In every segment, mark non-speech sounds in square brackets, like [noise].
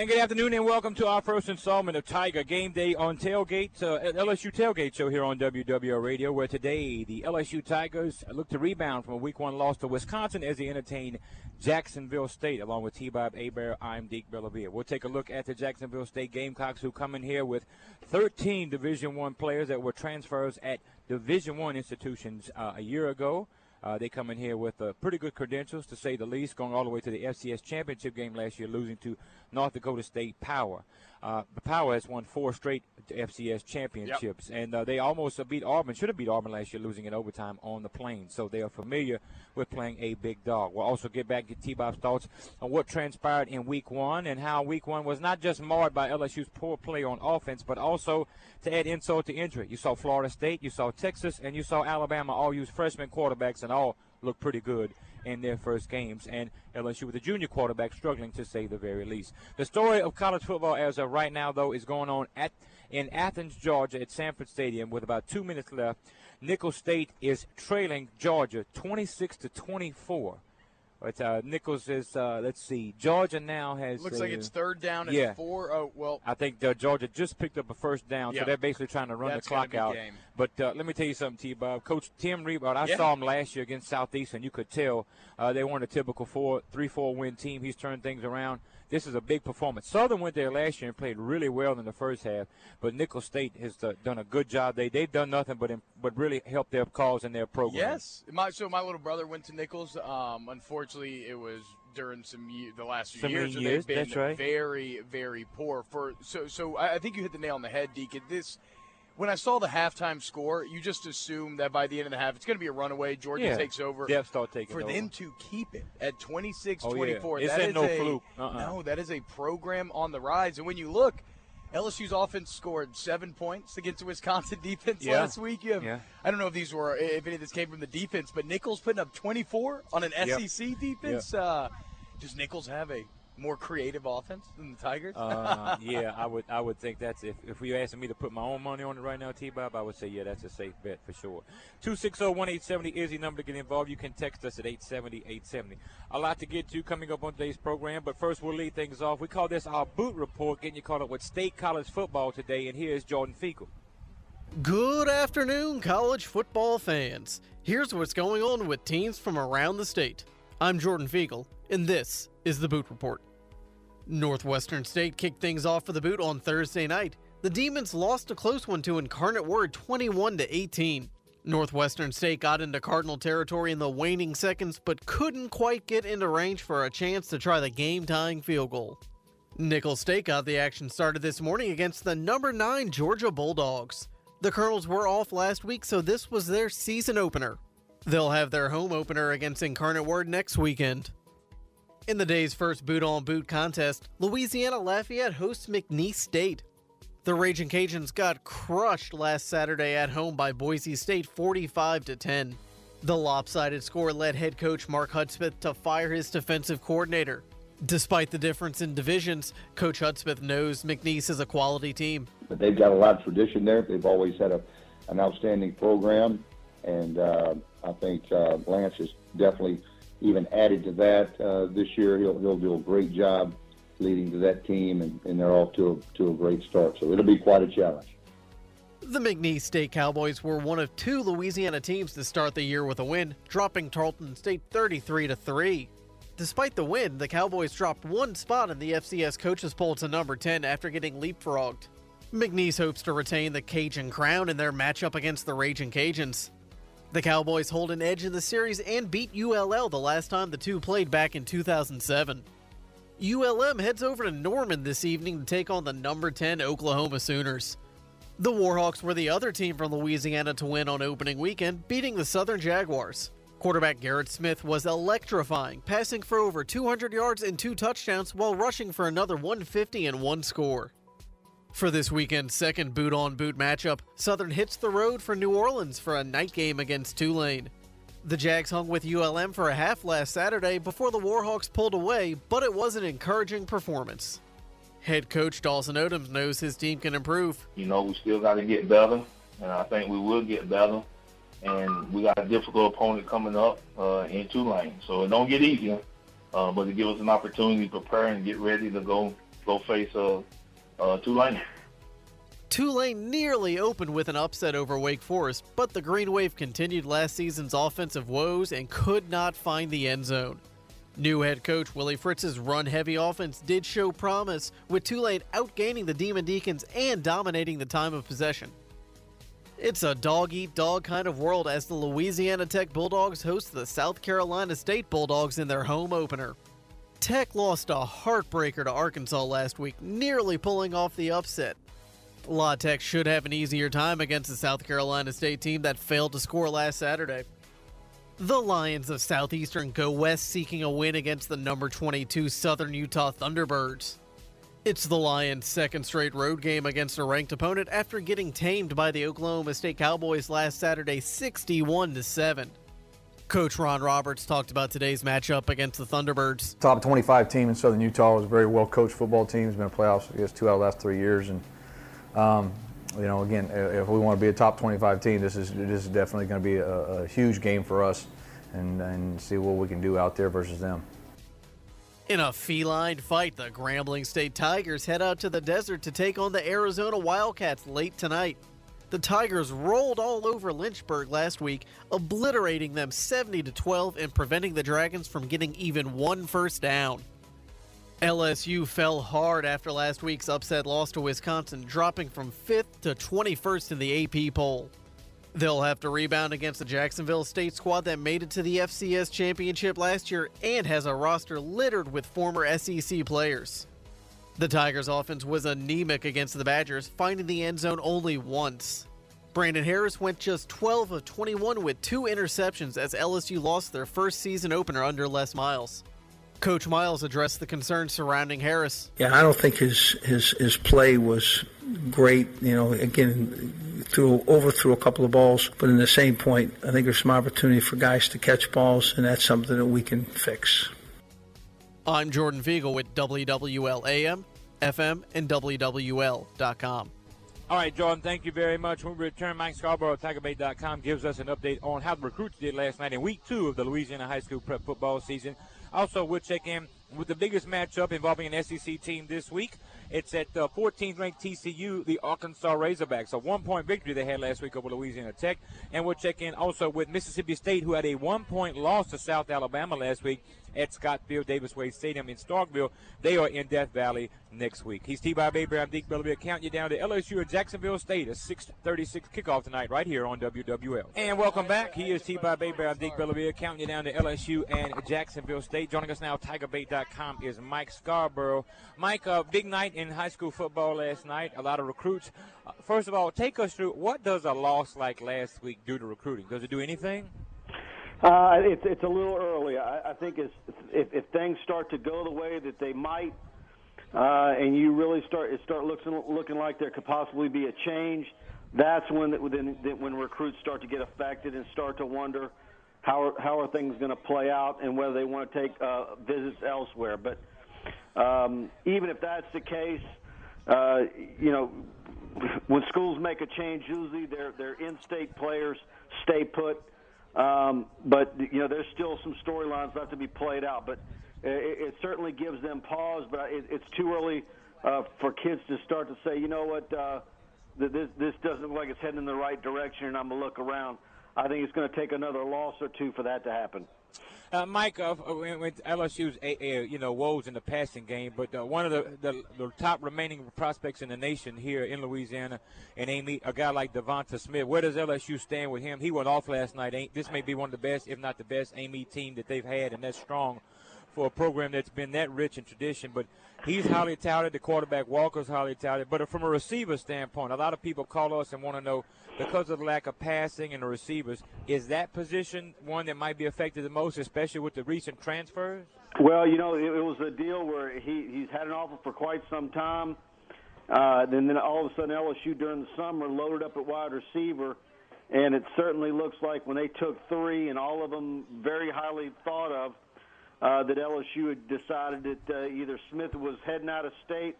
And good afternoon, and welcome to our first installment of Tiger Game Day on Tailgate, uh, LSU Tailgate Show here on WWL Radio, where today the LSU Tigers look to rebound from a Week One loss to Wisconsin as they entertain Jacksonville State, along with T-Bob Hebert. I'm Deke Bellavia. We'll take a look at the Jacksonville State Gamecocks, who come in here with 13 Division One players that were transfers at Division One institutions uh, a year ago. Uh, they come in here with uh, pretty good credentials, to say the least, going all the way to the FCS championship game last year, losing to North Dakota State Power. Uh, the Power has won four straight FCS championships, yep. and uh, they almost beat Auburn. Should have beat Auburn last year, losing in overtime on the Plains. So they are familiar with playing a big dog. We'll also get back to T-Bob's thoughts on what transpired in Week One and how Week One was not just marred by LSU's poor play on offense, but also to add insult to injury. You saw Florida State, you saw Texas, and you saw Alabama all use freshman quarterbacks and all look pretty good in their first games, and LSU with a junior quarterback struggling to say the very least. The story of college football as of right now, though, is going on at in Athens, Georgia, at Sanford Stadium with about two minutes left. Nicholls State is trailing Georgia 26 to 24. But uh, Nicholls is, uh, let's see, Georgia now has. Looks uh, like it's third down and yeah. four. Oh, well. I think uh, Georgia just picked up a first down, yeah. so they're basically trying to run That's the clock out. Game. But uh, let me tell you something, T Bob. Coach Tim Rebowe, I yeah. saw him last year against Southeastern. You could tell uh, they weren't a typical four, three, four win team. He's turned things around this is a big performance. Southern went there last year and played really well in the first half, but Nicholls State has uh, done a good job. They they've done nothing but but really helped their cause and their program. Yes, my so my little brother went to Nicholls. Um, unfortunately, it was during some the last few some years, years they've been right. very very poor for so so I think you hit the nail on the head, Deacon. This when I saw the halftime score, you just assume that by the end of the half, it's going to be a runaway. Georgia yeah. takes over. Yeah, start taking For over. them to keep it at 26 oh, 24, yeah. that is no a, fluke. Uh-uh. No, that is a program on the rise. And when you look, LSU's offense scored seven points against the Wisconsin [laughs] defense yeah. last week. You have, yeah. I don't know if these were, if any of this came from the defense, but Nicholls putting up 24 on an yep. SEC defense. Yep. Uh, does Nicholls have a more creative offense than the Tigers? uh, yeah, I would I would think that's if if you asking me to put my own money on it right now, T Bob, I would say yeah, that's a safe bet for sure. 260-1870 is the number to get involved. You can text us at 870-870. A lot to get to coming up on today's program, but first we'll lead things off. We call this our boot report, getting you caught up with state college football today, and here's Jordan Feagle. Good afternoon, college football fans. Here's what's going on with teams from around the state. I'm Jordan Feagle, and this is the Boot Report. Northwestern State kicked things off for the boot on Thursday night. The Demons lost a close one to Incarnate Word 21 to 18. Northwestern State got into Cardinal territory in the waning seconds but couldn't quite get into range for a chance to try the game-tying field goal. Nicholls State got the action started this morning against the number 9 Georgia Bulldogs. The Colonels were off last week, so this was their season opener. They'll have their home opener against Incarnate Word next weekend. In the day's first boot on boot contest, Louisiana Lafayette hosts McNeese State. The Raging Cajuns got crushed last Saturday at home by Boise State 45 to 10. The lopsided score led head coach Mark Hudspeth to fire his defensive coordinator. Despite the difference in divisions, Coach Hudspeth knows McNeese is a quality team. But they've got a lot of tradition there. They've always had a, an outstanding program, and uh, I think uh, Lance is definitely even added to that uh, this year. He'll, he'll do a great job leading to that team, and, and they're off to a, to a great start. So it'll be quite a challenge. The McNeese State Cowboys were one of two Louisiana teams to start the year with a win, dropping Tarleton State 33 to 3. Despite the win, the Cowboys dropped one spot in the FCS coaches poll to number 10 after getting leapfrogged. McNeese hopes to retain the Cajun crown in their matchup against the Raging Cajuns. The Cowboys hold an edge in the series and beat ULL the last time the two played back in 2007. ULM heads over to Norman this evening to take on the number 10 Oklahoma Sooners. The Warhawks were the other team from Louisiana to win on opening weekend, beating the Southern Jaguars. Quarterback Garrett Smith was electrifying, passing for over 200 yards and two touchdowns while rushing for another 150 and one score. For this weekend's second boot on boot matchup, Southern hits the road for New Orleans for a night game against Tulane. The Jags hung with ULM for a half last Saturday before the Warhawks pulled away, but it was an encouraging performance. Head coach Dawson Odums knows his team can improve. You know, we still got to get better, and I think we will get better. And we got a difficult opponent coming up uh, in Tulane, so it don't get easier. Uh, but it gives us an opportunity to prepare and get ready to go go face uh, uh, Tulane. Tulane nearly opened with an upset over Wake Forest, but the Green Wave continued last season's offensive woes and could not find the end zone. New head coach Willie Fritz's run heavy offense did show promise, with Tulane outgaining the Demon Deacons and dominating the time of possession. It's a dog eat dog kind of world as the Louisiana Tech Bulldogs host the South Carolina State Bulldogs in their home opener. Tech lost a heartbreaker to Arkansas last week, nearly pulling off the upset. La Tech should have an easier time against the South Carolina State team that failed to score last Saturday. The Lions of Southeastern go west seeking a win against the number 22 Southern Utah Thunderbirds. It's the Lions' second straight road game against a ranked opponent after getting tamed by the Oklahoma State Cowboys last Saturday 61 7. Coach Ron Roberts talked about today's matchup against the Thunderbirds. Top 25 team in Southern Utah is a very well coached football team. It's been a playoffs, I guess, two out of the last three years. And, um, you know, again, if we want to be a top 25 team, this is this is definitely going to be a, a huge game for us, and, and see what we can do out there versus them. In a feline fight, the Grambling State Tigers head out to the desert to take on the Arizona Wildcats late tonight. The Tigers rolled all over Lynchburg last week, obliterating them 70 to 12 and preventing the Dragons from getting even one first down. LSU fell hard after last week's upset loss to Wisconsin, dropping from 5th to 21st in the AP poll. They'll have to rebound against the Jacksonville State squad that made it to the FCS championship last year and has a roster littered with former SEC players. The Tigers' offense was anemic against the Badgers, finding the end zone only once. Brandon Harris went just 12 of 21 with two interceptions as LSU lost their first season opener under Les Miles. Coach Miles addressed the concerns surrounding Harris. Yeah, I don't think his his his play was great. You know, again, threw overthrew a couple of balls, but in the same point, I think there's some opportunity for guys to catch balls, and that's something that we can fix. I'm Jordan Fiegel with WWL AM, FM, and WWL.com. All right, John, thank you very much. When we return, Mike Scarborough of TigerBait.com gives us an update on how the recruits did last night in week two of the Louisiana High School prep football season. Also, we'll check in with the biggest matchup involving an SEC team this week. It's at uh, 14th ranked TCU, the Arkansas Razorbacks. A one point victory they had last week over Louisiana Tech. And we'll check in also with Mississippi State, who had a one point loss to South Alabama last week at Scott Field Davis Wade Stadium in Starkville. They are in Death Valley next week. He's T. Bob Hebert, Deke Bellavia, counting you down to LSU at Jacksonville State, a 6:36 kickoff tonight, right here on WWL. And welcome back. He is T. Bob Hebert, Deke Bellavia, counting you down to LSU and Jacksonville State. Joining us now, TigerBait.com is Mike Scarborough. Mike, a uh, big night in high school football last night. A lot of recruits. Uh, first of all, take us through what does a loss like last week do to recruiting? Does it do anything? Uh, it's it's a little early. I, I think if if things start to go the way that they might, uh, and you really start start looking looking like there could possibly be a change, that's when when, when recruits start to get affected and start to wonder how are, how are things going to play out and whether they want to take uh, visits elsewhere. But um, even if that's the case, uh, you know, when schools make a change, usually their their in-state players stay put um, but you know, there's still some storylines left to be played out. But it, it certainly gives them pause. But it, it's too early uh, for kids to start to say, you know what, uh, this this doesn't look like it's heading in the right direction, and I'm gonna look around. I think it's going to take another loss or two for that to happen. Uh, Mike, uh, with LSU's uh, uh, you know woes in the passing game, but uh, one of the, the, the top remaining prospects in the nation here in Louisiana, and Amite, a guy like Devonta Smith. Where does LSU stand with him? He went off last night. This may be one of the best, if not the best, Amite team that they've had, and that's strong for a program that's been that rich in tradition. But he's highly touted. The quarterback Walker's highly touted. But from a receiver standpoint, a lot of people call us and want to know because of the lack of passing and the receivers, is that position one that might be affected the most, especially with the recent transfers? Well, you know, it, it was a deal where he he's had an offer for quite some time. Uh, and then all of a sudden, LSU during the summer loaded up at wide receiver, and it certainly looks like when they took three, and all of them very highly thought of, uh, that LSU had decided that uh, either Smith was heading out of state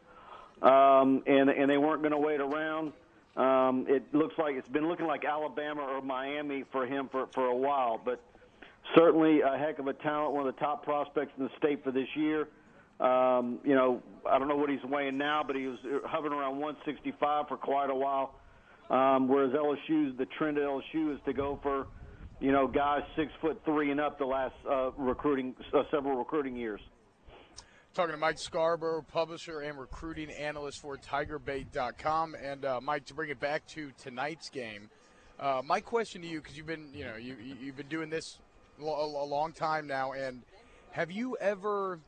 um, and and they weren't going to wait around. Um, it looks like it's been looking like Alabama or Miami for him for for a while, but certainly a heck of a talent, one of the top prospects in the state for this year. Um, you know, I don't know what he's weighing now, but he was hovering around 165 for quite a while. Um, whereas LSU, the trend at LSU is to go for, you know, guys six foot three and up the last uh, recruiting uh, several recruiting years. Talking to Mike Scarborough, publisher and recruiting analyst for TigerBait.com, and uh, Mike, to bring it back to tonight's game, uh, my question to you, because you've been, you know, you you've been doing this a long time now, and have you ever,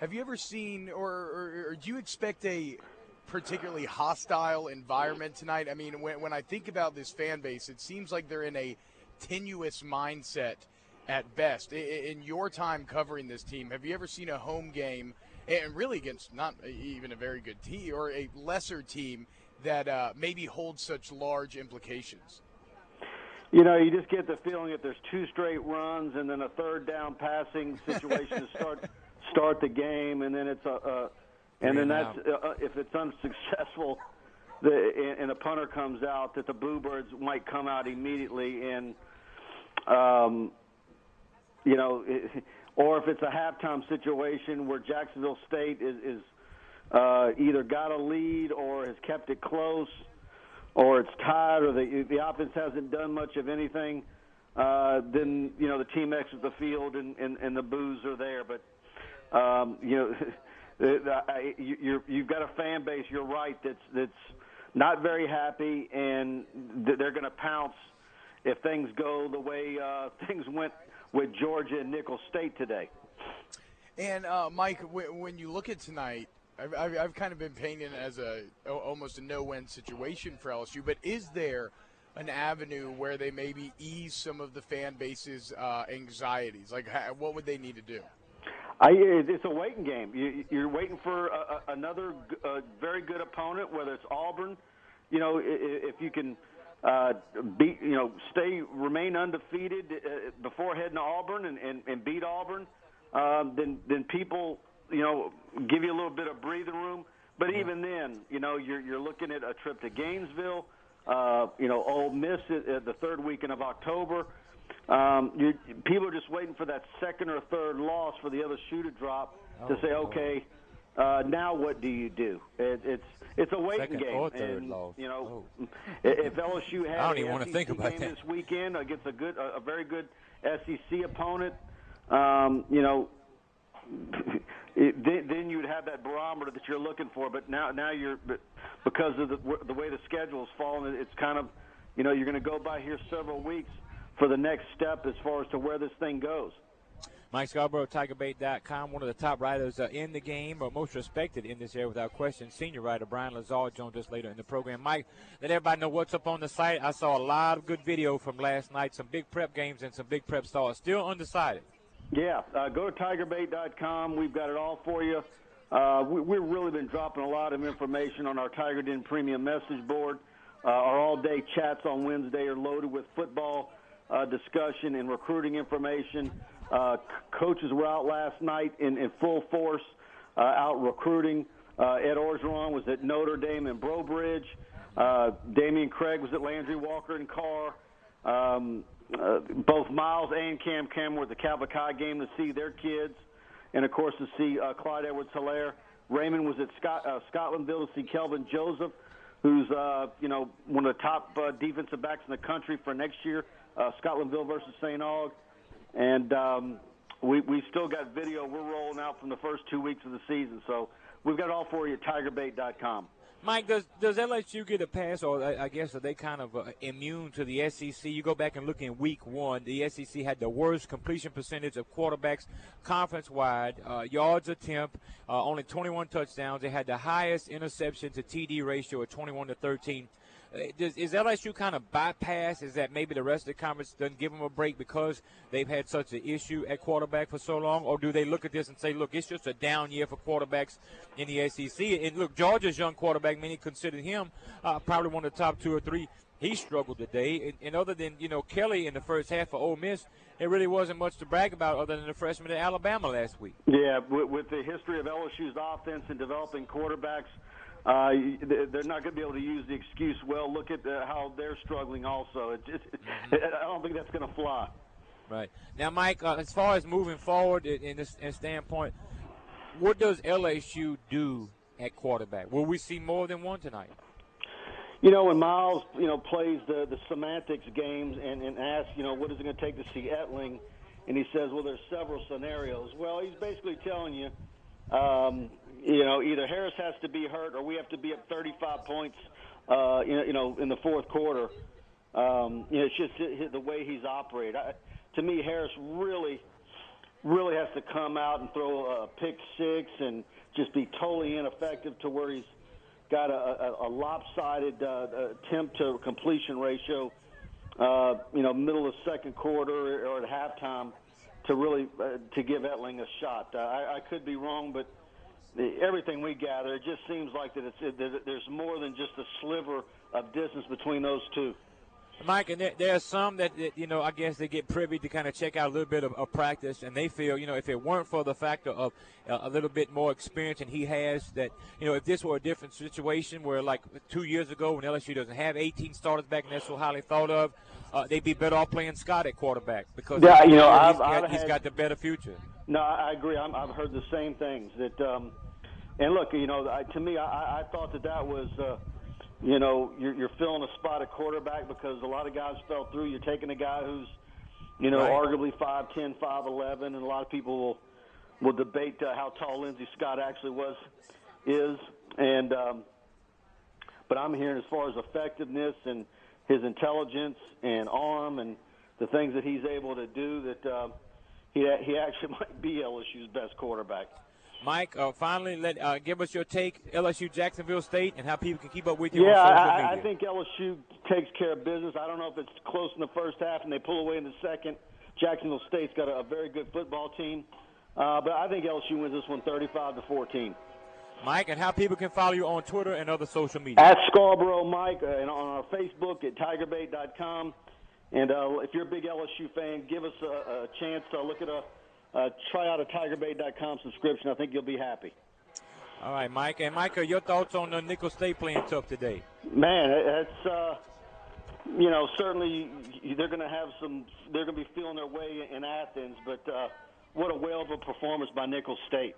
have you ever seen, or, or, or do you expect a particularly hostile environment tonight? I mean, when, when I think about this fan base, it seems like they're in a tenuous mindset at best. In your time covering this team, have you ever seen a home game, and really against not even a very good team or a lesser team, that uh, maybe holds such large implications? You know, you just get the feeling that there's two straight runs and then a third down passing situation to start [laughs] start the game, and then it's a, a and then that's uh, uh, if it's unsuccessful, the and a punter comes out, that the Bluebirds might come out immediately and, um, you know, [laughs] or if it's a halftime situation where Jacksonville State is, is uh, either got a lead or has kept it close, or it's tied, or the the offense hasn't done much of anything. Uh, then you know the team exits the field and, and, and the boos are there. But um, you know [laughs] you you've got a fan base. You're right. That's that's not very happy, and they're going to pounce if things go the way uh, things went with Georgia and Nicholls State today. And uh, Mike, when you look at tonight, I've, I've, I've kind of been painting it as a almost a no-win situation for LSU. But is there an avenue where they maybe ease some of the fan base's uh, anxieties? Like, what would they need to do? I, it's a waiting game. You, you're waiting for a, a, another a very good opponent, whether it's Auburn. You know, if you can uh, beat, you know, stay remain undefeated uh, before heading to Auburn and, and, and beat Auburn, um, then then people, you know, give you a little bit of breathing room. But mm-hmm. even then, you know, you're you're looking at a trip to Gainesville. Uh, you know, Ole Miss at, at the third weekend of October. Um, you, people are just waiting for that second or third loss for the other shoe to drop oh, to say, okay, uh, now what do you do? It, it's it's a waiting second game. Or third and, loss. You know, oh. [laughs] if LSU had I don't even want to think about game that. this weekend against a good, a, a very good SEC opponent, um, you know. [laughs] It, then, then you'd have that barometer that you're looking for. But now, now you're because of the, the way the schedule is falling. It's kind of, you know, you're going to go by here several weeks for the next step as far as to where this thing goes. Mike Scarborough, TigerBait.com, one of the top writers uh, in the game, or most respected in this area without question. Senior writer Brian Lazar joins us later in the program. Mike, let everybody know what's up on the site. I saw a lot of good video from last night, some big prep games and some big prep stars. Still undecided. Yeah, uh, go to TigerBait.com. We've got it all for you. Uh, we, have really been dropping a lot of information on our Tiger Den Premium message board. Uh, our all-day chats on Wednesday are loaded with football uh, discussion and recruiting information. Uh, coaches were out last night in, in full force, uh, out recruiting. Uh, Ed Orgeron was at Notre Dame and Breaux Bridge. Uh, Dameyune Craig was at Landry Walker and Karr. Um, uh, both Miles and Cam Cameron were at the Calvert game to see their kids, and of course to see uh, Clyde Edwards-Helaire. Raymond was at Scott, uh, Scotlandville to see Kelvin Joseph, who's uh, you know one of the top uh, defensive backs in the country for next year uh, Scotlandville versus St. Aug, and um, we we still got video we're rolling out from the first two weeks of the season. So we've got all for you at TigerBait.com. Mike, does does LSU get a pass, or I guess are they kind of uh, immune to the SEC? You go back and look in Week One, the SEC had the worst completion percentage of quarterbacks conference wide, uh, yards attempt, uh, only 21 touchdowns. They had the highest interception to TD ratio of 21 to 13. Uh, does, is LSU kind of bypass? Is that maybe the rest of the conference doesn't give them a break because they've had such an issue at quarterback for so long, or do they look at this and say, "Look, it's just a down year for quarterbacks in the SEC"? And look, Georgia's young quarterback, many consider him uh, probably one of the top two or three. He struggled today, and, and other than you know Kelly in the first half for Ole Miss, it really wasn't much to brag about other than the freshman at Alabama last week. Yeah, with, with the history of LSU's offense and developing quarterbacks uh, they're not going to be able to use the excuse. Well, look at the, how they're struggling. Also, it just, I don't think that's going to fly. Right now, Mike. Uh, as far as moving forward in this in standpoint, what does LSU do at quarterback? Will we see more than one tonight? You know, when Miles, you know, plays the the semantics games and and asks, you know, what is it going to take to see Etling, and he says, well, there's several scenarios. Well, he's basically telling you, um, you know, either Harris has to be hurt or we have to be up 35 points, uh, you know, in the fourth quarter. Um, you know, it's just the way he's operated. I, to me, Harris really, really has to come out and throw a pick six and just be totally ineffective to where he's got a, a, a lopsided uh, attempt to completion ratio. Uh, you know, middle of second quarter or at halftime to really uh, to give Etling a shot. Uh, I, I could be wrong, but everything we gather, it just seems like that it's it, that there's more than just a sliver of distance between those two. Mike, and there, there are some that, that, you know, I guess they get privy to kind of check out a little bit of, of practice, and they feel, you know, if it weren't for the factor of uh, a little bit more experience and he has, that, you know, if this were a different situation where, like two years ago, when LSU doesn't have 18 starters back and that's so highly thought of, uh, they'd be better off playing Scott at quarterback because yeah, you know, he's, I've, I've got, he's had, got the better future. No, I agree. i have heard the same things that. Um, and look, you know, I, to me, I, I thought that that was, uh, you know, you're, you're filling a spot at quarterback because a lot of guys fell through. You're taking a guy who's, you know, right. arguably five ten, five eleven, and a lot of people will will debate uh, how tall Lindsey Scott actually was, is, and um, but I'm hearing as far as effectiveness and his intelligence and arm and the things that he's able to do that uh, he he actually [laughs] might be LSU's best quarterback. Mike, uh, finally, let uh, give us your take LSU Jacksonville State and how people can keep up with you yeah, on social I. I think LSU takes care of business. I don't know if it's close in the first half and they pull away in the second. Jacksonville State's got a, a very good football team, uh, but I think LSU wins this one 35 to 14. Mike, and how people can follow you on Twitter and other social media. At Scarborough Mike, uh, and on our Facebook at TigerBait.com. And uh, if you're a big LSU fan, give us a, a chance to look at a uh, try out a TigerBait.com subscription. I think you'll be happy. All right, Mike. And Micah, your thoughts on the Nicholls State playing tough today? Man, it's uh, you know certainly they're going to have some. They're going to be feeling their way in Athens, but uh, what a whale of a performance by Nicholls State.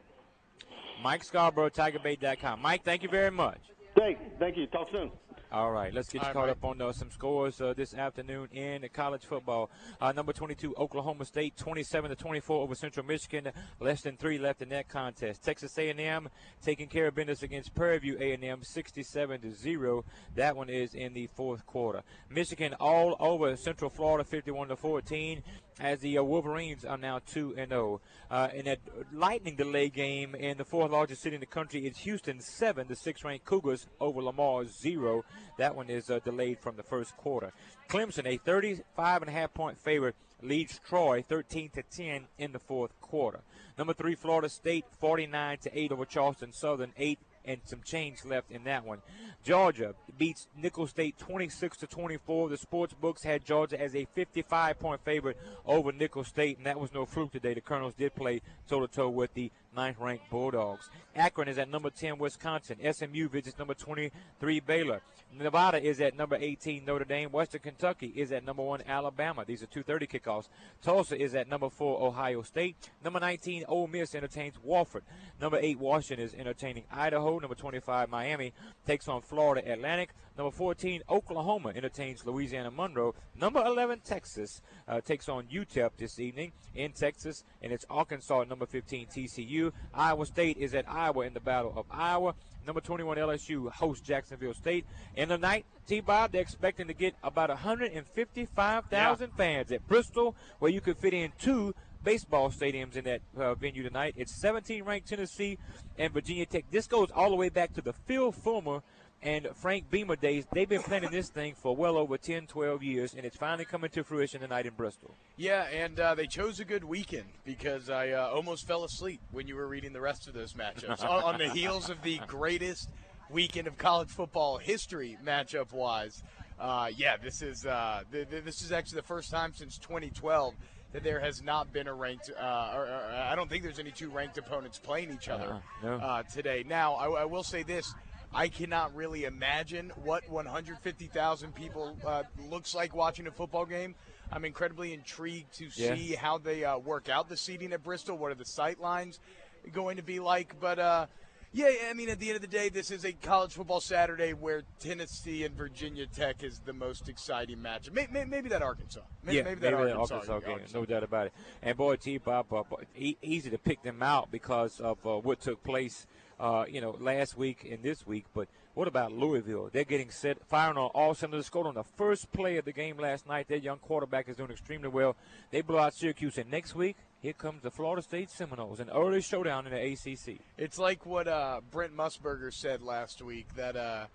Mike Scarborough, TigerBait.com. Mike, thank you very much. Thank, thank you. Talk soon. All right, let's get you All caught right. up on uh, some scores uh, this afternoon in college football. Uh, number 22, Oklahoma State, 27 to 24 over Central Michigan. Less than three left in that contest. Texas A&M taking care of business against Prairie View A&M, 67 to zero. That one is in the fourth quarter. Michigan all over Central Florida, 51 to 14. As the uh, Wolverines are now 2 and 0. Uh, in that lightning delay game in the fourth largest city in the country, it's Houston 7, the sixth ranked Cougars over Lamar 0. That one is uh, delayed from the first quarter. Clemson, a 35 and a half point favorite, leads Troy 13 to 10 in the fourth quarter. Number three, Florida State 49 to 8 over Charleston Southern, 8 and some change left in that one. Georgia beats Nicholls State 26 to 24. The sports books had Georgia as a 55 point favorite over Nicholls State, and that was no fluke today. The Colonels did play toe to toe with the ninth ranked Bulldogs. Akron is at number 10, Wisconsin. SMU visits number 23, Baylor. Nevada is at number 18, Notre Dame. Western Kentucky is at number 1, Alabama. These are 2:30 kickoffs. Tulsa is at number 4, Ohio State. Number 19, Ole Miss entertains Wofford. Number 8, Washington is entertaining Idaho. Number 25, Miami takes on Florida Atlantic. Number 14, Oklahoma entertains Louisiana Monroe. Number 11, Texas uh, takes on UTEP this evening in Texas, and it's Arkansas number 15, TCU. Iowa State is at Iowa in the Battle of Iowa. Number 21 LSU hosts Jacksonville State. In the night, T-Bob, they're expecting to get about 155,000 fans at Bristol, where you could fit in two baseball stadiums in that uh, venue tonight. It's 17 ranked Tennessee and Virginia Tech. This goes all the way back to the Phil Fulmer and Frank Beamer days. They've been planning this thing for well over 10, 12 years, and it's finally coming to fruition tonight in Bristol. Yeah, and uh, they chose a good weekend because I uh, almost fell asleep when you were reading the rest of those matchups. [laughs] on, on the heels of the greatest weekend of college football history, matchup wise. Uh, yeah, this is uh, th- th- this is actually the first time since 2012 that there has not been a ranked. Uh, or, or, I don't think there's any two ranked opponents playing each other Uh-uh, no. uh, today. Now, I, I will say this: I cannot really imagine what 150,000 people uh, looks like watching a football game. I'm incredibly intrigued to Yeah. see how they uh, work out the seating at Bristol. What are the sight lines going to be like? But uh, yeah, I mean, at the end of the day, this is a college football Saturday where Tennessee and Virginia Tech is the most exciting matchup. Maybe, maybe that Arkansas. Maybe, yeah, maybe that maybe Arkansas, game, no doubt about it. And boy, T. Bob, uh, easy to pick them out because of uh, what took place, uh, you know, last week and this week. But what about Louisville? They're getting set, firing on all cylinders. Scored on the first play of the game last night. Their young quarterback is doing extremely well. They blow out Syracuse, and next week here comes the Florida State Seminoles, an early showdown in the ACC. It's like what uh, Brent Musburger said last week. That uh,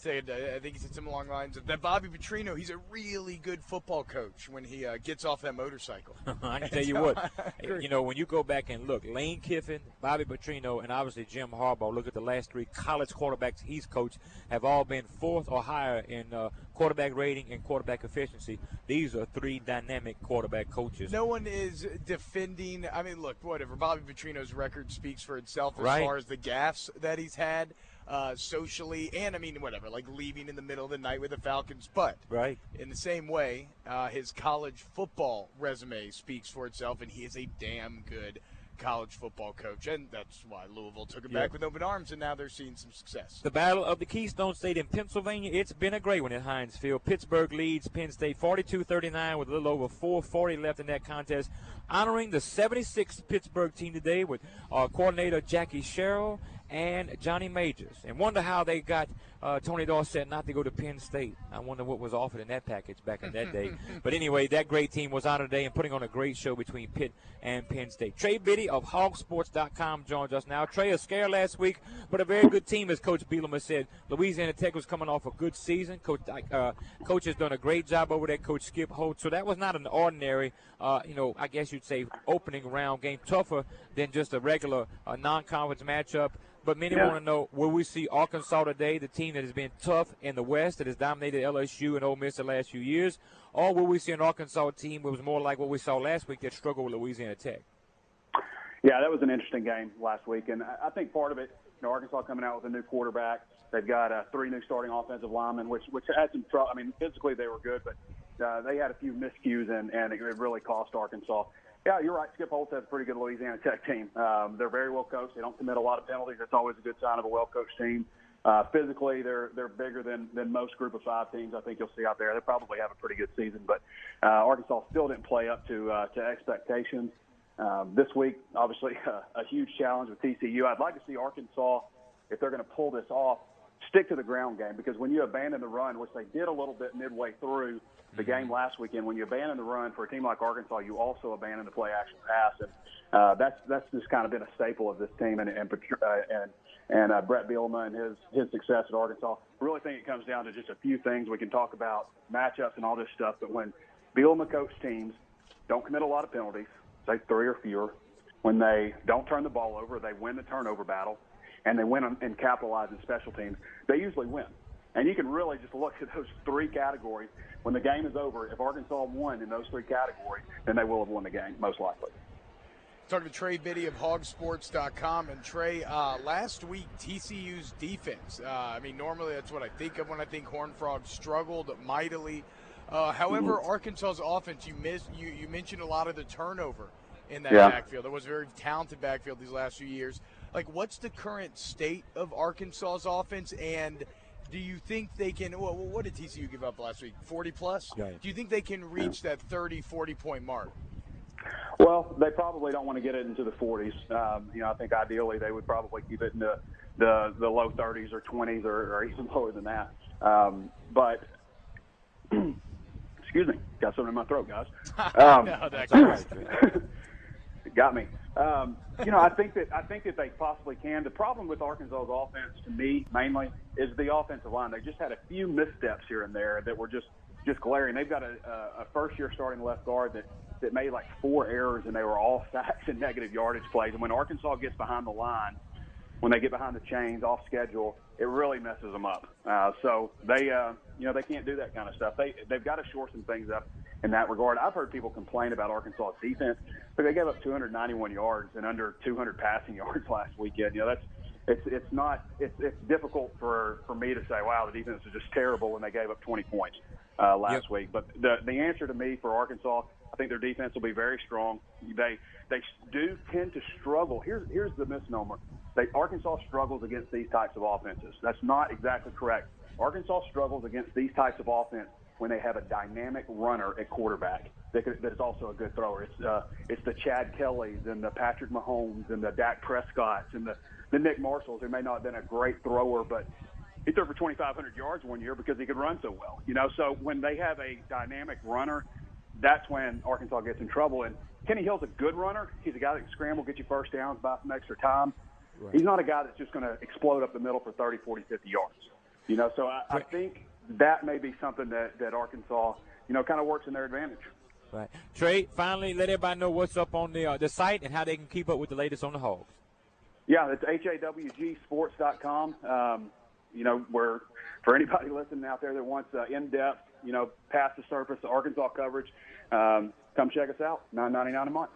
said, uh, I think he said something along the lines of that Bobby Petrino. He's a really good football coach when he uh, gets off that motorcycle. [laughs] I can tell you what, [laughs] you know, when you go back and look, Lane Kiffin, Bobby Petrino, and obviously Jim Harbaugh, look at the last three college quarterbacks he's coached, have all been fourth or higher in uh, quarterback rating and quarterback efficiency. These are three dynamic quarterback coaches. No one is defending. I mean, look, whatever. Bobby Petrino's record speaks for itself as Right. far as the gaffes that he's had uh, socially, and I mean, whatever, like leaving in the middle of the night with the Falcons. But Right. in the same way, uh, his college football resume speaks for itself, and he is a damn good college football coach, and that's why Louisville took it Yeah. back with open arms, and now they're seeing some success. The Battle of the Keystone State in Pennsylvania, it's been a great one at Heinz Field. Pittsburgh leads Penn State 42-39 with a little over 440 left in that contest. Honoring the 76th Pittsburgh team today with uh, coordinator Jackie Sherrill and Johnny Majors. And wonder how they got uh, Tony Dorsett not to go to Penn State. I wonder what was offered in that package back in that day. [laughs] but anyway, that great team was honored today and putting on a great show between Pitt and Penn State. Trey Biddy of hawgsports.com joins us now. Trey, a scare last week, but a very good team, as Coach Bielema said. Louisiana Tech was coming off a good season. Coach, uh, Coach has done a great job over there, Coach Skip Holt. So that was not an ordinary, uh, you know, I guess you'd say opening round game, tougher than just a regular uh, non-conference matchup. But many Yeah. want to know will we see Arkansas today, the team that has been tough in the West, that has dominated LSU and Ole Miss the last few years, or will we see an Arkansas team that was more like what we saw last week that struggled with Louisiana Tech? Yeah, that was an interesting game last week, and I I think part of it, you know, Arkansas coming out with a new quarterback. They've got uh, three new starting offensive linemen, which which had some trouble. I mean, physically they were good, but uh, they had a few miscues, and and it really cost Arkansas. Yeah, you're right. Skip Holtz has a pretty good Louisiana Tech team. Um, they're very well coached. They don't commit a lot of penalties. That's always a good sign of a well coached team. Uh, physically, they're they're bigger than than most Group of Five teams. I think you'll see out there. They probably have a pretty good season, but uh, Arkansas still didn't play up to uh, to expectations. Um, this week, obviously, [laughs] a, a huge challenge with TCU. I'd like to see Arkansas, if they're going to pull this off, stick to the ground game because when you abandon the run, which they did a little bit midway through the game last weekend, when you abandon the run for a team like Arkansas, you also abandon the play action pass, and uh, that's that's just kind of been a staple of this team and and uh, and and uh, Bret Bielema and his his success at Arkansas. I really think it comes down to just a few things. We can talk about matchups and all this stuff, but when Bielema coach teams don't commit a lot of penalties, say three or fewer, when they don't turn the ball over, they win the turnover battle, and they win and capitalize in special teams, they usually win. And you can really just look at those three categories. When the game is over, if Arkansas won in those three categories, then they will have won the game, most likely. Talking to Trey Biddy of hawgsports.com. And Trey, uh, last week, TCU's defense. Uh, I mean, normally that's what I think of when I think Horn Frogs struggled mightily. Uh, however, Mm-hmm. Arkansas's offense, you missed. You, you mentioned a lot of the turnover in that Yeah. backfield. It was a very talented backfield these last few years. Like, what's the current state of Arkansas's offense? And do you think they can? Well, what did TCU give up last week? 40 plus? Right. Do you think they can reach that 30, 40 point mark? Well, they probably don't want to get it into the 40s. Um, you know, I think ideally they would probably keep it in the the, the low 30s or 20s or, or [laughs] even lower than that. Um, but [clears throat] excuse me, got something in my throat, guys. [laughs] Um, No, That's [clears throat] all right, Trey. got me. Um, you know, I think that I think that they possibly can. The problem with Arkansas's offense, to me, mainly, is the offensive line. They just had a few missteps here and there that were just just glaring. They've got a, a, a first-year starting left guard that that made like four errors, and they were all [laughs] sacks and negative yardage plays. And when Arkansas gets behind the line, when they get behind the chains off schedule, it really messes them up. Uh, so they, uh, you know, they can't do that kind of stuff. They they've got to shore some things up in that regard. I've heard people complain about Arkansas defense, but they gave up 291 yards and under 200 passing [laughs] yards last weekend. You know, that's it's it's not it's it's difficult for for me to say, wow, the defense is just terrible when they gave up 20 points uh, last Yep. week. But the the answer to me for Arkansas, I think their defense will be very strong. They they do tend to struggle. Here's here's the misnomer. They Arkansas struggles against these types of offenses. That's not exactly correct. Arkansas struggles against these types of offense when they have a dynamic runner at quarterback that, could, that is also a good thrower. It's uh, it's the Chad Kellys and the Patrick Mahomes and the Dak Prescotts and the the Nick Marshalls who may not have been a great thrower, but he threw for 2,500 yards one year because he could run so well. You know, so when they have a dynamic runner, that's when Arkansas gets in trouble. And Kenny Hill's a good runner. He's a guy that can scramble, get you first downs, buy some extra time. He's not a guy that's just going to explode up the middle for 30, 40, 50 yards. You know, so I, I think that may be something that, that Arkansas, you know, kind of works in their advantage. Right. Trey, finally, let everybody know what's up on the uh, the site and how they can keep up with the latest on the Hogs. Yeah, it's hawgsports.com. Um, you know, where for anybody [laughs] listening out there that wants uh, in-depth, you know, past the surface Arkansas coverage, um, come check us out. Nine ninety nine a month.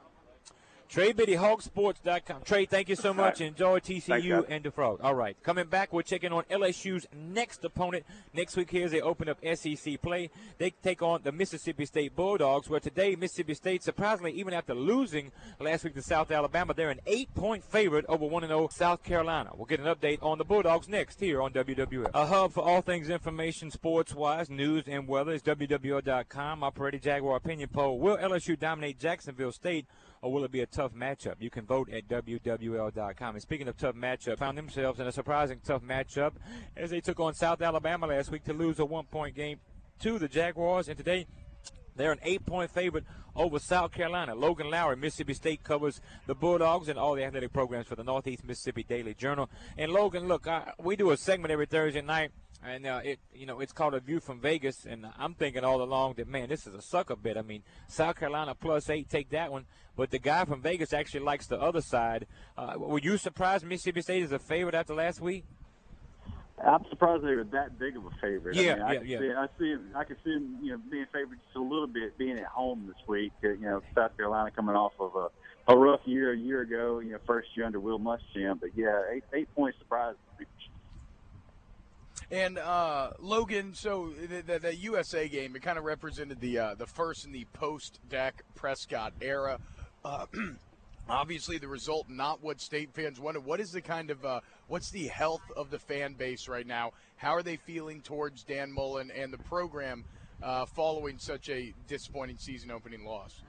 Trey Biddy, hawgsports.com. Trey, thank you so much. right. Enjoy TCU guys. and the Frog. All right. Coming back, we're checking on LSU's next opponent. Next week here as they open up SEC play. They take on the Mississippi State Bulldogs, where today Mississippi State, surprisingly, even after losing last week to South Alabama, they're an eight-point favorite over 1-0 South Carolina. We'll get an update on the Bulldogs next here on WWL. A hub for all things information, sports-wise, news, and weather is WWL.com. Operating Jaguar opinion poll. Will LSU dominate Jacksonville State? Or will it be a tough matchup? You can vote at WWL.com. And speaking of tough matchup, found themselves in a surprising tough matchup as they took on South Alabama last week to lose a one-point game to the Jaguars, and today they're an eight-point favorite over South Carolina. Logan Lowry, Mississippi State, covers the Bulldogs and all the athletic programs for the Northeast Mississippi Daily Journal. And Logan, look, I, we do a segment every Thursday night, and uh, it, you know, it's called a View from Vegas. And I'm thinking all along that man, this is a sucker bet. I mean, South Carolina plus eight, take that one. But the guy from Vegas actually likes the other side. Uh, were you surprised Mississippi State is a favorite after last week? I'm surprised they were that big of a favorite. Yeah, I mean, I yeah, yeah. See, I see. I could see them, you know, being favored just a little bit, being at home this week. Uh, you know, South Carolina coming off of a, a rough year a year ago. You know, first year under Will Muschamp. But yeah, eight eight point surprise. And uh, Logan, so the, the, the USA game, it kind of represented the uh, the first in the post Dak Prescott era. Uh, [clears throat] obviously, the result not what state fans wanted. What is the kind of uh, what's the health of the fan base right now? How are they feeling towards Dan Mullen and the program uh, following such a disappointing season opening loss?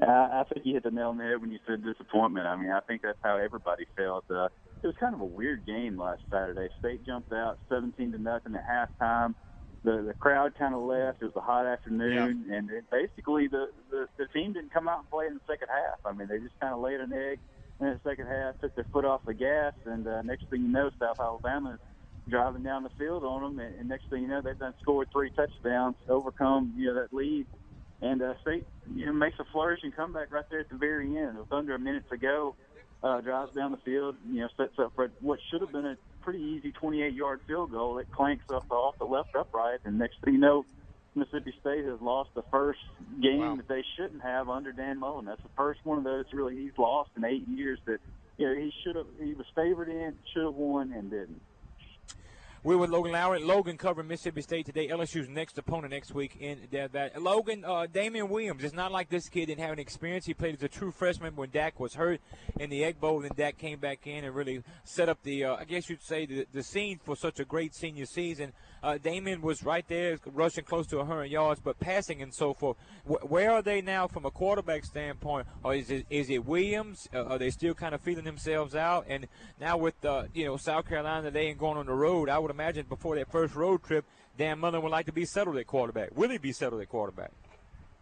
I, I think you hit the nail on the head when you said disappointment. I mean, I think that's how everybody felt. Uh, it was kind of a weird game last Saturday. State jumped out 17 to nothing at halftime. The the crowd kind of left. It was a hot afternoon, and it, basically the, the the team didn't come out and play in the second half. I mean, they just kind of laid an egg in the second half, took their foot off the gas, and uh, next thing you know, South Alabama is driving down the field on them, and, and next thing you know, they've done scored three touchdowns, overcome you know that lead, and uh, State you know makes a flourishing comeback right there at the very end. With under a minute to go, uh, drives down the field, you know, sets up for what should have been a pretty easy 28-yard field goal. It clanks up off the left upright, and next thing you know, Mississippi State has lost the first game that they shouldn't have under Dan Mullen. That's the first one of those really he's lost in eight years that you know he should have he was favored in, should have won, and didn't. We're with Logan Lowry. Logan covering Mississippi State today. LSU's next opponent next week in that. Logan, uh, Damian Williams. It's not like this kid didn't have an experience. He played as a true freshman when Dak was hurt in the Egg Bowl, and Dak came back in and really set up the, uh, I guess you'd say, the, the scene for such a great senior season. Uh, Damian was right there, rushing close to 100 yards, but passing and so forth. Wh- where are they now from a quarterback standpoint? Or is it is it Williams? Uh, are they still kind of feeling themselves out? And now with uh, you know South Carolina, they ain't going on the road. I would imagine before that first road trip, Dan Mullen would like to be settled at quarterback. Will he be settled at quarterback?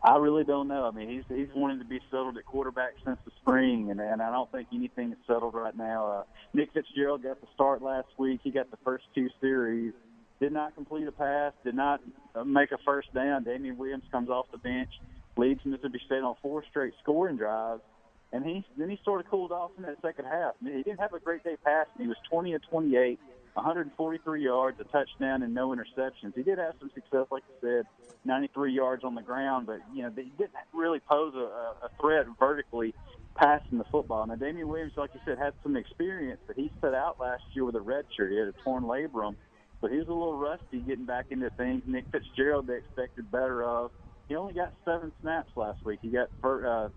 I really don't know. I mean, he's he's wanting to be settled at quarterback since the spring, and and I don't think anything is settled right now. Uh, Nick Fitzgerald got the start last week. He got the first two series. Did not complete a pass. Did not uh, make a first down. Damian Williams comes off the bench, leads Mississippi State on four straight scoring drives, and he then he sort of cooled off in that second half. I mean, he didn't have a great day passing. He was 20 of 28. 143 yards, a touchdown, and no interceptions. He did have some success, like I said, 93 yards on the ground, but you know they didn't really pose a, a threat vertically passing the football. Now, Damian Williams, like you said, had some experience, but he set out last year with a red shirt. He had a torn labrum, so he was a little rusty getting back into things. Nick Fitzgerald, they expected better of. He only got seven snaps last week. He got uh,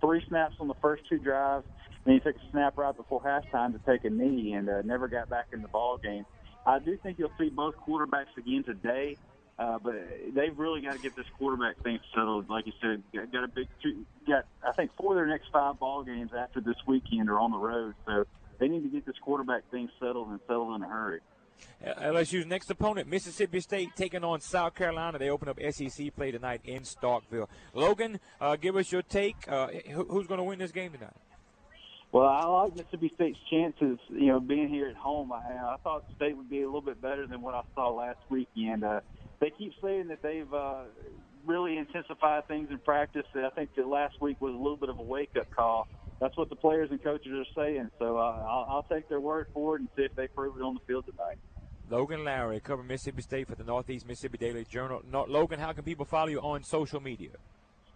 three snaps on the first two drives, and he took a snap right before halftime to take a knee and uh, never got back in the ball game. I do think you'll see both quarterbacks again today. Uh, but they've really got to get this quarterback thing settled. Like you said, got a big, two, got I think four of their next five ball games after this weekend are on the road. So they need to get this quarterback thing settled and settled in a hurry. LSU's next opponent, Mississippi State, taking on South Carolina. They open up SEC play tonight in Starkville. Logan, uh, give us your take. Uh, who's going to win this game tonight? Well, I like Mississippi State's chances. You know, being here at home, I, I thought State would be a little bit better than what I saw last weekend. Uh, they keep saying that they've uh, really intensified things in practice. I think that last week was a little bit of a wake up call. That's what the players and coaches are saying. So uh, I'll, I'll take their word for it and see if they prove it on the field tonight. Logan Lowery, covering Mississippi State for the Northeast Mississippi Daily Journal. Logan, how can people follow you on social media?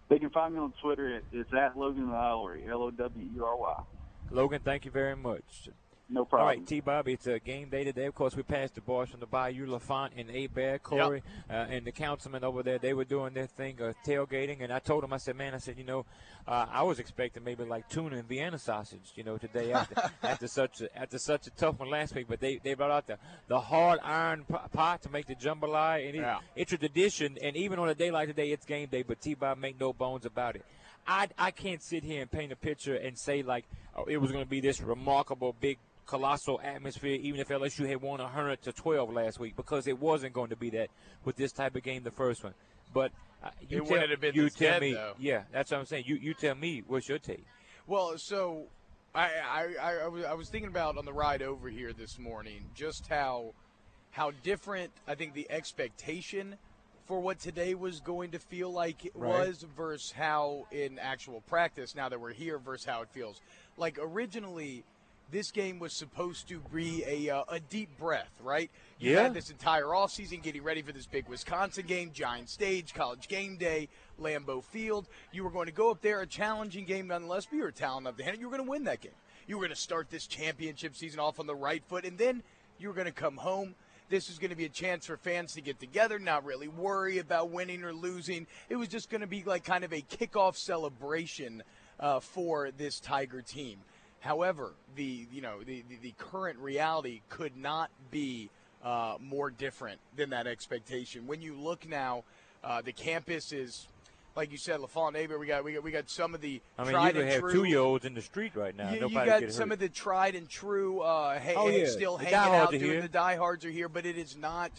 They can find me on Twitter. It's at Logan Lowery, L O W E R Y. Logan, thank you very much. No problem. All right, T. Bob, it's a game day today. Of course, we passed the boys from the Bayou, LaFont, and Hebert, Corey, yep. uh, and the councilman over there. They were doing their thing, uh, tailgating, and I told them, I said, man, I said, you know, uh, I was expecting maybe like tuna and Vienna sausage, you know, today after [laughs] after such a, after such a tough one last week. But they, they brought out the, the hard iron pot to make the jambalaya, and it, yeah. it's a tradition. And even on a day like today, it's game day. But T. Bob, make no bones about it. I, I can't sit here and paint a picture and say like oh, it was going to be this remarkable big colossal atmosphere, even if LSU had won 100 to 12 last week, because it wasn't going to be that with this type of game, the first one. But uh, you it tell, have been you tell dead, me, though. yeah, that's what I'm saying. You you tell me what's your take. Well, so I, I, I, I, was, I was thinking about on the ride over here this morning just how how different I think the expectation for what today was going to feel like it Right. was versus how in actual practice now that we're here versus how it feels. Like originally this game was supposed to be a, uh, a deep breath, right? You Yeah. had this entire offseason getting ready for this big Wisconsin game, giant stage, college game day, Lambeau Field. You were going to go up there, a challenging game nonetheless, but you were talented enough to handle. You were going to win that game. You were going to start this championship season off on the right foot, and then you were going to come home. This was going to be a chance for fans to get together, not really worry about winning or losing. It was just going to be like kind of a kickoff celebration uh, for this Tiger team. However, the you know the, the, the current reality could not be uh, more different than that expectation. When you look now, uh, the campus is, like you said, LaFont neighbor. We got we got we got some of the I mean, tried you and have true. two year olds in the street right now. You, you got some hurt. of the tried and true, uh, ha- Oh, yeah. still The hanging out doing here. the diehards are here, but it is not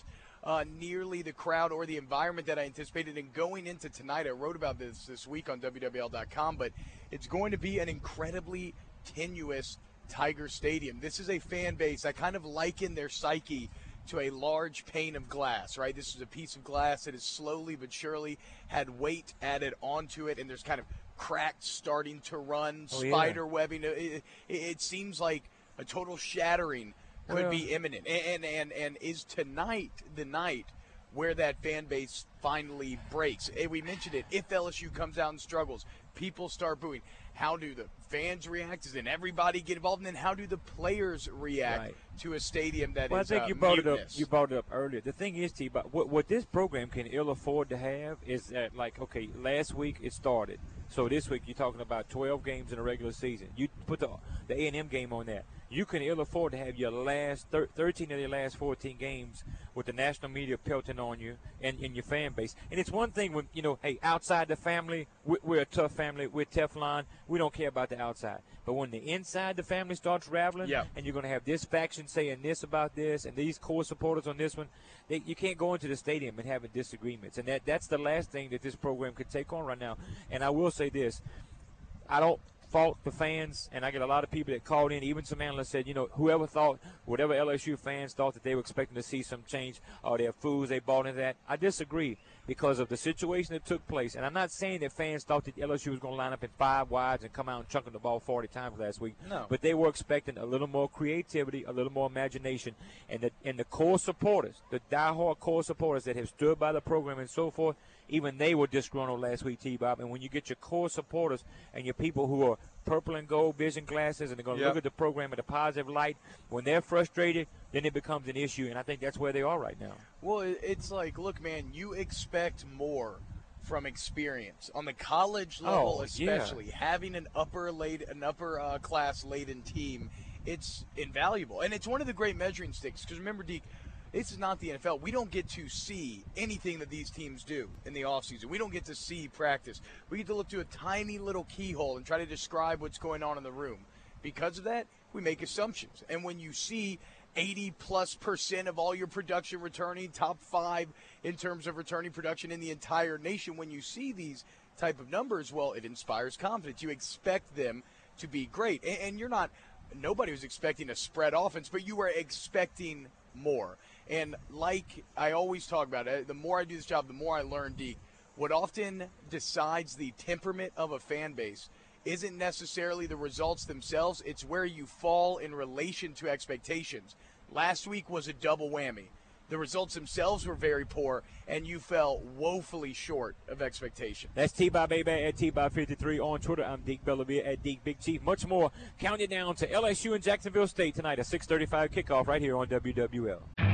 uh, nearly the crowd or the environment that I anticipated. And going into tonight, I wrote about this this week on WWL.com, but it's going to be an incredibly tenuous Tiger Stadium. This is a fan base. I kind of liken their psyche to a large pane of glass, right? This is a piece of glass that has slowly but surely had weight added onto it, and there's kind of cracks starting to run, Oh, yeah. spider webbing. It, it, it seems like a total shattering could Well- be imminent. And, and and and is tonight the night where that fan base finally breaks? And we mentioned it. If LSU comes out and struggles, people start booing. How do the fans react? Does then everybody get involved? And then how do the players react Right. to a stadium that is Well, I think uh, you brought mutinous? it up. You brought it up earlier. The thing is, T, but what, what this program can ill afford to have is that, like, okay, last week it started, so this week you're talking about 12 games in a regular season. You put the the A and M game on that. You can ill afford to have your last thir- 13 of your last 14 games with the national media pelting on you and, and your fan base. And it's one thing when you know, hey, outside the family, we're, we're a tough family. We're Teflon. We don't care about the outside. But when the inside the family starts raveling, Yeah. and you're going to have this faction saying this about this, and these core supporters on this one. They, you can't go into the stadium and having disagreements, and that that's the last thing that this program could take on right now. And I will say this: I don't fault the fans, and I get a lot of people that called in. Even some analysts said, you know, whoever thought, whatever LSU fans thought that they were expecting to see some change, or they're fools, they bought into that. I disagree because of the situation that took place. And I'm not saying that fans thought that LSU was going to line up in five wides and come out and chunking the ball 40 times last week. No. But they were expecting a little more creativity, a little more imagination, and the and the core supporters, the diehard core supporters that have stood by the program and so forth, even they were disgruntled last week, T-Bob. And when you get your core supporters and your people who are purple and gold vision glasses and they're going to Yep. look at the program in a positive light, when they're frustrated, then it becomes an issue. And I think that's where they are right now. Well, it's like, look, man, you expect more from experience on the college level, Oh, yeah. especially having an upper late, an upper uh, class laden team. It's invaluable, and it's one of the great measuring sticks. Because remember, Deke, this is not the NFL. We don't get to see anything that these teams do in the offseason. We don't get to see practice. We get to look through a tiny little keyhole and try to describe what's going on in the room. Because of that, we make assumptions. And when you see 80 plus percent of all your production returning, top five in terms of returning production in the entire nation, when you see these type of numbers, well, it inspires confidence. You expect them to be great. And, you're not, nobody was expecting a spread offense, but you were expecting more. And like I always talk about, the more I do this job, the more I learn, Deke. What often decides the temperament of a fan base isn't necessarily the results themselves, it's where you fall in relation to expectations. Last week was a double whammy. The results themselves were very poor, and you fell woefully short of expectations. That's T-Bob Baby at T-Bob53 on Twitter. I'm Deke Bellavia at Deke Big Chief. Much more counting down to LSU and Jacksonville State tonight at 6:35 kickoff right here on WWL.